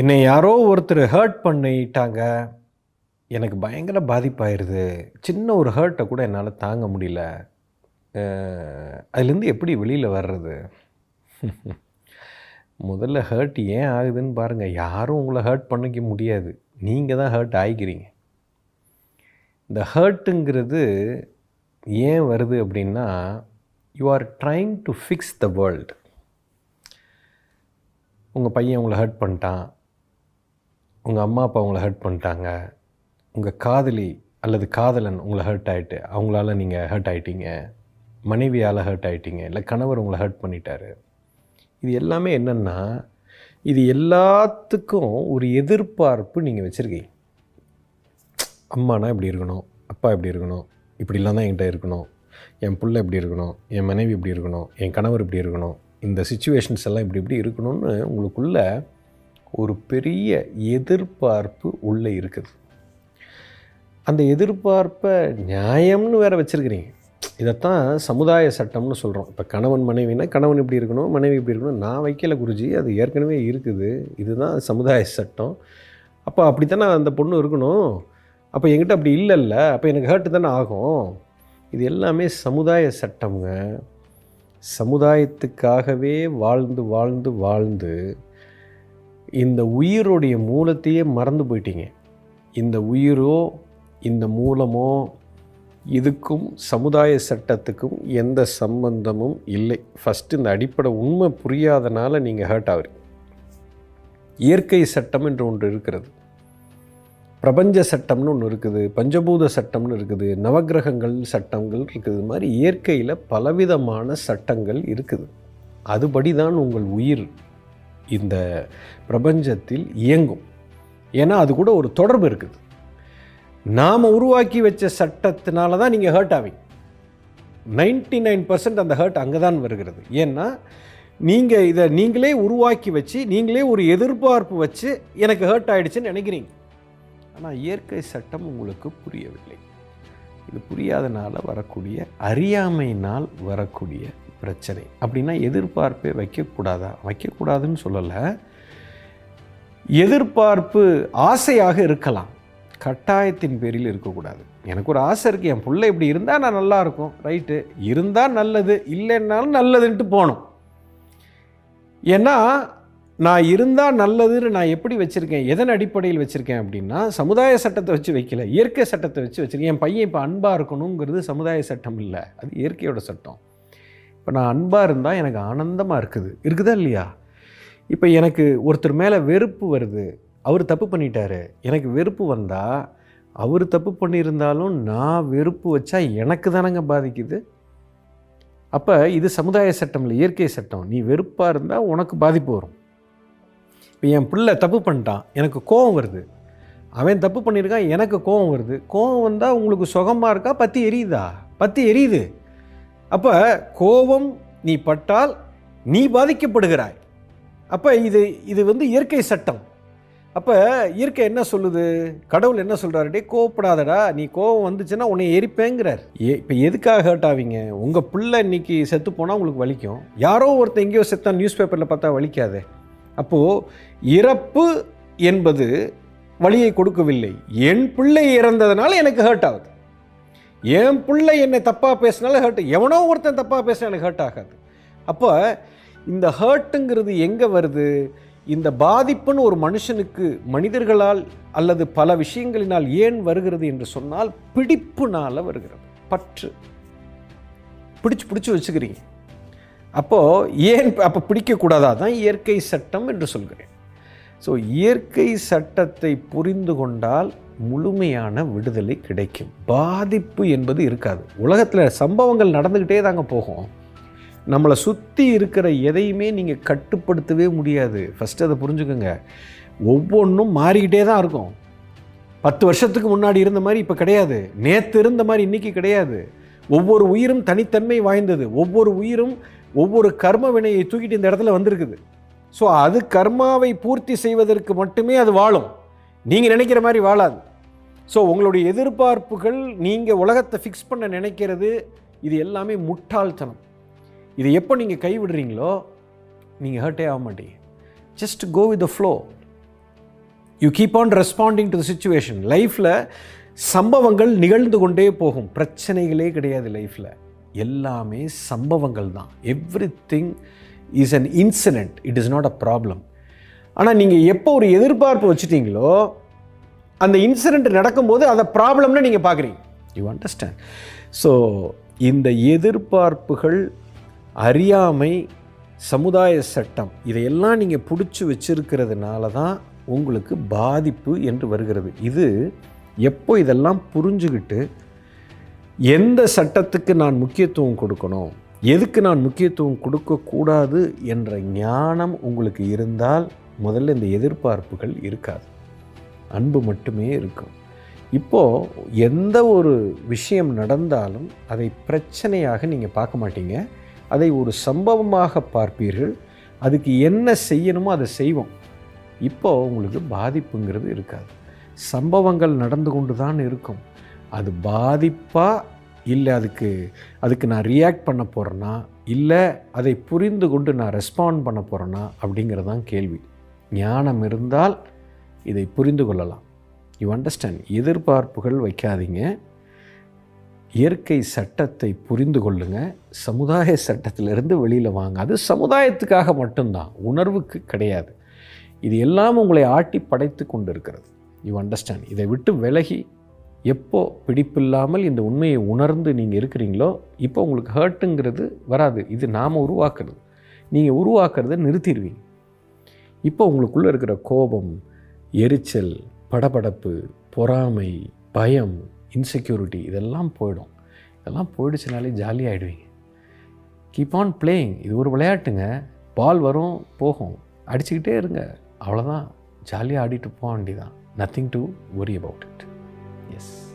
என்னை யாரோ ஒருத்தர் ஹர்ட் பண்ணிட்டாங்க. எனக்கு பயங்கர பாதிப்பாயிருது. சின்ன ஒரு ஹர்ட்டை கூட என்னால் தாங்க முடியல. அதுலேருந்து எப்படி வெளியில் வர்றது? முதல்ல ஹர்ட் ஏன் ஆகுதுன்னு பாருங்கள் யாரும் உங்களை ஹர்ட் பண்ணிக்க முடியாது. நீங்கள் தான் ஹர்ட் ஆகிக்கிறீங்க இந்த ஹர்ட்டுங்கிறது ஏன் வருது அப்படின்னா you are trying to fix the world உங்கள் பையன் உங்களை ஹர்ட் பண்ணிட்டான். உங்கள் அம்மா அப்பா உங்களை ஹர்ட் பண்ணிட்டாங்க. உங்கள் காதலி அல்லது காதலன் உங்களை ஹர்ட் ஆகிட்டு அவங்களால நீங்கள் ஹர்ட் ஆகிட்டீங்க மனைவியால் ஹர்ட் ஆகிட்டீங்க இல்லை கணவர் உங்களை ஹர்ட் பண்ணிட்டாரு. இது எல்லாமே என்னென்னா இது எல்லாத்துக்கும் ஒரு எதிர்பார்ப்பு நீங்கள் வச்சுருக்கீங்க. அம்மானா இப்படி இருக்கணும் அப்பா இப்படி இருக்கணும் இப்படிலாம் தான் என்கிட்ட இருக்கணும். என் பிள்ளை இப்படி இருக்கணும் என் மனைவி இப்படி இருக்கணும் என் கணவர் இப்படி இருக்கணும். இந்த சுச்சுவேஷன்ஸ் எல்லாம் இப்படி இப்படி இருக்கணும்னு உங்களுக்குள்ளே ஒரு பெரிய எதிர்பார்ப்பு உள்ளே இருக்குது. அந்த எதிர்பார்ப்பை நியாயம்னு வேற வச்சுருக்கிறீங்க. இதைத்தான் சமுதாய சட்டம்னு சொல்கிறோம் இப்போ கணவன் மனைவினா கணவன் இப்படி இருக்கணும் மனைவி இப்படி இருக்கணும். நான் வைக்கல குருஜி அது ஏற்கனவே இருக்குது. இதுதான் சமுதாய சட்டம். அப்போ அப்படித்தானே அந்த பொண்ணு இருக்கணும்? அப்போ என்கிட்ட அப்படி இல்லைல்ல. அப்போ எனக்கு ஹர்ட்டு தானே ஆகும்? இது எல்லாமே சமுதாய சட்டம்ங்க. சமுதாயத்துக்காகவே வாழ்ந்து வாழ்ந்து வாழ்ந்து இந்த உயிரோடைய மூலத்தையே மறந்து போயிட்டீங்க. இந்த உயிரோ இந்த மூலமோ இதுக்கும் சமுதாய சட்டத்துக்கும் எந்த சம்பந்தமும் இல்லை. ஃபஸ்ட்டு இந்த அடிப்படை உண்மை புரியாதனால நீங்கள் ஹர்ட் ஆகுறீங்க இயற்கை சட்டம் என்று ஒன்று இருக்கிறது. பிரபஞ்ச சட்டம்னு ஒன்று இருக்குது பஞ்சபூத சட்டம்னு இருக்குது நவக்கிரகங்கள் சட்டங்கள் இருக்குது. இது மாதிரி இயற்கையில் பலவிதமான சட்டங்கள் இருக்குது. அதுபடி தான் உங்கள் உயிர். இந்த பிரபஞ்சத்தில் இயங்கும். ஏன்னா அது கூட ஒரு தொடர்பு இருக்குது. நாம் உருவாக்கி வச்ச சட்டத்தினால தான் நீங்கள் ஹர்ட் ஆவீங்க. நைன்டி நைன் பர்சன்ட் அந்த ஹர்ட் அங்கே தான் வருகிறது. ஏன்னா நீங்கள் இதை நீங்களே உருவாக்கி வச்சு நீங்களே ஒரு எதிர்பார்ப்பு வச்சு எனக்கு ஹர்ட் ஆகிடுச்சுன்னு நினைக்கிறீங்க. ஆனால் இயற்கை சட்டம் உங்களுக்கு புரியவில்லை. இது புரியாதனால வரக்கூடிய அறியாமையினால் வரக்கூடிய பிரச்சனை. அப்படின்னா எதிர்பார்ப்பே வைக்கக்கூடாதா? வைக்கக்கூடாதுன்னு சொல்லலை. எதிர்பார்ப்பு ஆசையாக இருக்கலாம். கட்டாயத்தின் பேரில் இருக்கக்கூடாது. எனக்கு ஒரு ஆசை இருக்குது என் பிள்ளை இப்படி இருந்தால் நான் நல்லா இருக்கும். ரைட்டு இருந்தால் நல்லது. இல்லைன்னாலும் நல்லதுன்ட்டு போகணும். ஏன்னா நான் இருந்தால் நல்லதுன்னு நான் எப்படி வச்சுருக்கேன்? எதன் அடிப்படையில் வச்சுருக்கேன் அப்படின்னா சமுதாய சட்டத்தை வச்சு வைக்கல. இயற்கை சட்டத்தை வச்சு வச்சுருக்கேன். என் பையன் இப்போ அன்பாக இருக்கணுங்கிறது சமுதாய சட்டம் இல்லை. அது இயற்கையோட சட்டம். இப்போ நான் அன்பாக இருந்தால் எனக்கு ஆனந்தமாக இருக்குது. இருக்குதா இல்லையா? இப்போ எனக்கு ஒருத்தர் மேலே வெறுப்பு வருது. அவர் தப்பு பண்ணிட்டாரு. எனக்கு வெறுப்பு வந்தால் அவர் தப்பு பண்ணியிருந்தாலும் நான் வெறுப்பு வச்சா எனக்கு தானங்க பாதிக்குது? அப்போ இது சமுதாய சட்டம் இல்லை இயற்கை சட்டம். நீ வெறுப்பாக இருந்தால் உனக்கு பாதிப்பு வரும். இப்போ என் பிள்ளை தப்பு பண்ணிட்டான். எனக்கு கோபம் வருது. அவன் தப்பு பண்ணியிருக்கான். எனக்கு கோபம் வருது. கோபம் வந்தால் உங்களுக்கு சுகமாக இருக்கா? பற்றி எரியுதா? பற்றி எரியுது. அப்போ கோபம் நீ பட்டால் நீ பாதிக்கப்படுகிறாய். அப்போ இது இது வந்து இயற்கை சட்டம். அப்போ இயற்கை என்ன சொல்லுது? கடவுள் என்ன சொல்கிறாரு டே கோவப்படாதடா. நீ கோவம் வந்துச்சுன்னா உன்னை எரிப்பேங்கிறார். ஏ இப்போ எதுக்காக ஹர்ட் ஆவீங்க? உங்கள் பிள்ளை இன்னைக்கு செத்து போனால் உங்களுக்கு வலிக்கும். யாரோ ஒருத்தர் எங்கேயோ செத்தான் நியூஸ் பேப்பரில் பார்த்தா வலிக்காதே. அப்போது இறப்பு என்பது வழியை கொடுக்கவில்லை. என் பிள்ளை இறந்ததுனால எனக்கு ஹர்ட் ஆகுது. என் பிள்ளை என்னை தப்பாக பேசினாலும் ஹர்ட் எவனோ ஒருத்தன் தப்பாக பேசினா எனக்கு ஹர்ட் ஆகாது. அப்போ இந்த ஹர்ட்டுங்கிறது எங்கே வருது? இந்த பாதிப்புன்னு ஒரு மனுஷனுக்கு மனிதர்களால் அல்லது பல விஷயங்களினால் ஏன் வருகிறது என்று சொன்னால் பிடிப்புனால் வருகிறது. பற்று. பிடிச்சு பிடிச்சி வச்சுக்கிறீங்க. அப்போது ஏன் அப்போ பிடிக்கக்கூடாதா? தான் இயற்கை சட்டம் என்று சொல்கிறேன். ஸோ இயற்கை சட்டத்தை புரிந்து கொண்டால் முழுமையான விடுதலை கிடைக்கும். பாதிப்பு என்பது இருக்காது. உலகத்தில் சம்பவங்கள் நடந்துக்கிட்டே தாங்க போகும். நம்மளை சுற்றி இருக்கிற எதையுமே நீங்கள் கட்டுப்படுத்தவே முடியாது. ஃபஸ்ட்டு அதை புரிஞ்சுக்கோங்க. ஒவ்வொன்றும் மாறிக்கிட்டே தான் இருக்கும். பத்து வருஷத்துக்கு முன்னாடி இருந்த மாதிரி இப்போ கிடையாது. நேற்று இருந்த மாதிரி இன்றைக்கி கிடையாது. ஒவ்வொரு உயிரும் தனித்தன்மை வாய்ந்தது. ஒவ்வொரு உயிரும் ஒவ்வொரு கர்ம வினையை தூக்கிட்டு இந்த இடத்துல வந்திருக்குது. ஸோ அது கர்மாவை பூர்த்தி செய்வதற்கு மட்டுமே அது வாழும். நீங்கள் நினைக்கிற மாதிரி வாழாது. ஸோ உங்களுடைய எதிர்பார்ப்புகள் நீங்கள் உலகத்தை ஃபிக்ஸ் பண்ண நினைக்கிறது இது எல்லாமே முட்டாள்தனம். இது எப்போ நீங்கள் கைவிடுறீங்களோ நீங்கள் ஹர்ட்டே ஆக மாட்டீங்க. Just go with the flow you keep on responding to the situation லைஃப்பில் சம்பவங்கள் நிகழ்ந்து கொண்டே போகும். பிரச்சனைகளே கிடையாது லைஃப்பில் எல்லாமே சம்பவங்கள் தான். Everything is an incident it is not a problem ஆனால் நீங்கள் எப்போ ஒரு எதிர்பார்ப்பு வச்சுட்டீங்களோ அந்த இன்சிடெண்ட் நடக்கும்போது அதை ப்ராப்ளம்னு நீங்கள் பார்க்குறீங்க யூ அண்டர்ஸ்டாண்ட் ஸோ இந்த எதிர்பார்ப்புகள் அறியாமை சமுதாய சட்டம் இதையெல்லாம் நீங்கள் பிடிச்சி வச்சிருக்கிறதுனால தான் உங்களுக்கு பாதிப்பு என்று வருகிறது. இது எப்போ இதெல்லாம் புரிஞ்சுக்கிட்டு எந்த சட்டத்துக்கு நான் முக்கியத்துவம் கொடுக்கணும் எதுக்கு நான் முக்கியத்துவம் கொடுக்கக்கூடாது என்ற ஞானம் உங்களுக்கு இருந்தால் முதல்ல இந்த எதிர்பார்ப்புகள் இருக்காது. அன்பு மட்டுமே இருக்கும். இப்போது எந்த ஒரு விஷயம் நடந்தாலும் அதை பிரச்சனையாக நீங்கள் பார்க்க மாட்டீங்க. அதை ஒரு சம்பவமாக பார்ப்பீர்கள். அதுக்கு என்ன செய்யணுமோ அதை செய்வோம். இப்போ உங்களுக்கு பாதிப்புங்கிறது இருக்காது. சம்பவங்கள் நடந்து கொண்டு தான் இருக்கும். அது பாதிப்பாக இல்லை அதுக்கு அதுக்கு நான் ரியாக்ட் பண்ண போகிறேன்னா இல்லை அதை புரிந்து கொண்டு நான் ரெஸ்பாண்ட் பண்ண போகிறேன்னா அப்படிங்கிறது தான் கேள்வி. ஞானம் இருந்தால் இதை புரிந்து கொள்ளலாம். யூ அண்டர்ஸ்டாண்ட் எதிர்பார்ப்புகள் வைக்காதீங்க. இயற்கை சட்டத்தை புரிந்து கொள்ளுங்க. சமுதாய சட்டத்திலிருந்து வெளியில் வாங்க. அது சமுதாயத்துக்காக மட்டும்தான். உணர்வுக்கு கிடையாது. இது எல்லாம் உங்களை ஆட்டி படைத்து கொண்டு இருக்கிறது யூ அண்டர்ஸ்டாண்ட் இதை விட்டு விலகி எப்போ பிடிப்பில்லாமல் இந்த உண்மையை உணர்ந்து நீங்கள் இருக்கிறீங்களோ இப்போ உங்களுக்கு ஹர்ட்டுங்கிறது வராது. இது நாம் உருவாக்குறது. நீங்கள் உருவாக்குறதை நிறுத்திடுவீங்க. இப்போ உங்களுக்குள்ளே இருக்கிற கோபம் எரிச்சல் படபடப்பு பொறாமை பயம் இன்செக்யூரிட்டி இதெல்லாம் போயிடும். இதெல்லாம் போயிடுச்சுனாலே ஜாலியாகிடுவீங்க கீப் ஆன் பிளேயிங் இது ஒரு விளையாட்டுங்க. பால் வரும் போகும். அடிச்சுக்கிட்டே இருங்க. அவ்வளோதான் ஜாலியாக ஆடிட்டு போக வேண்டியதான் nothing to worry about it yes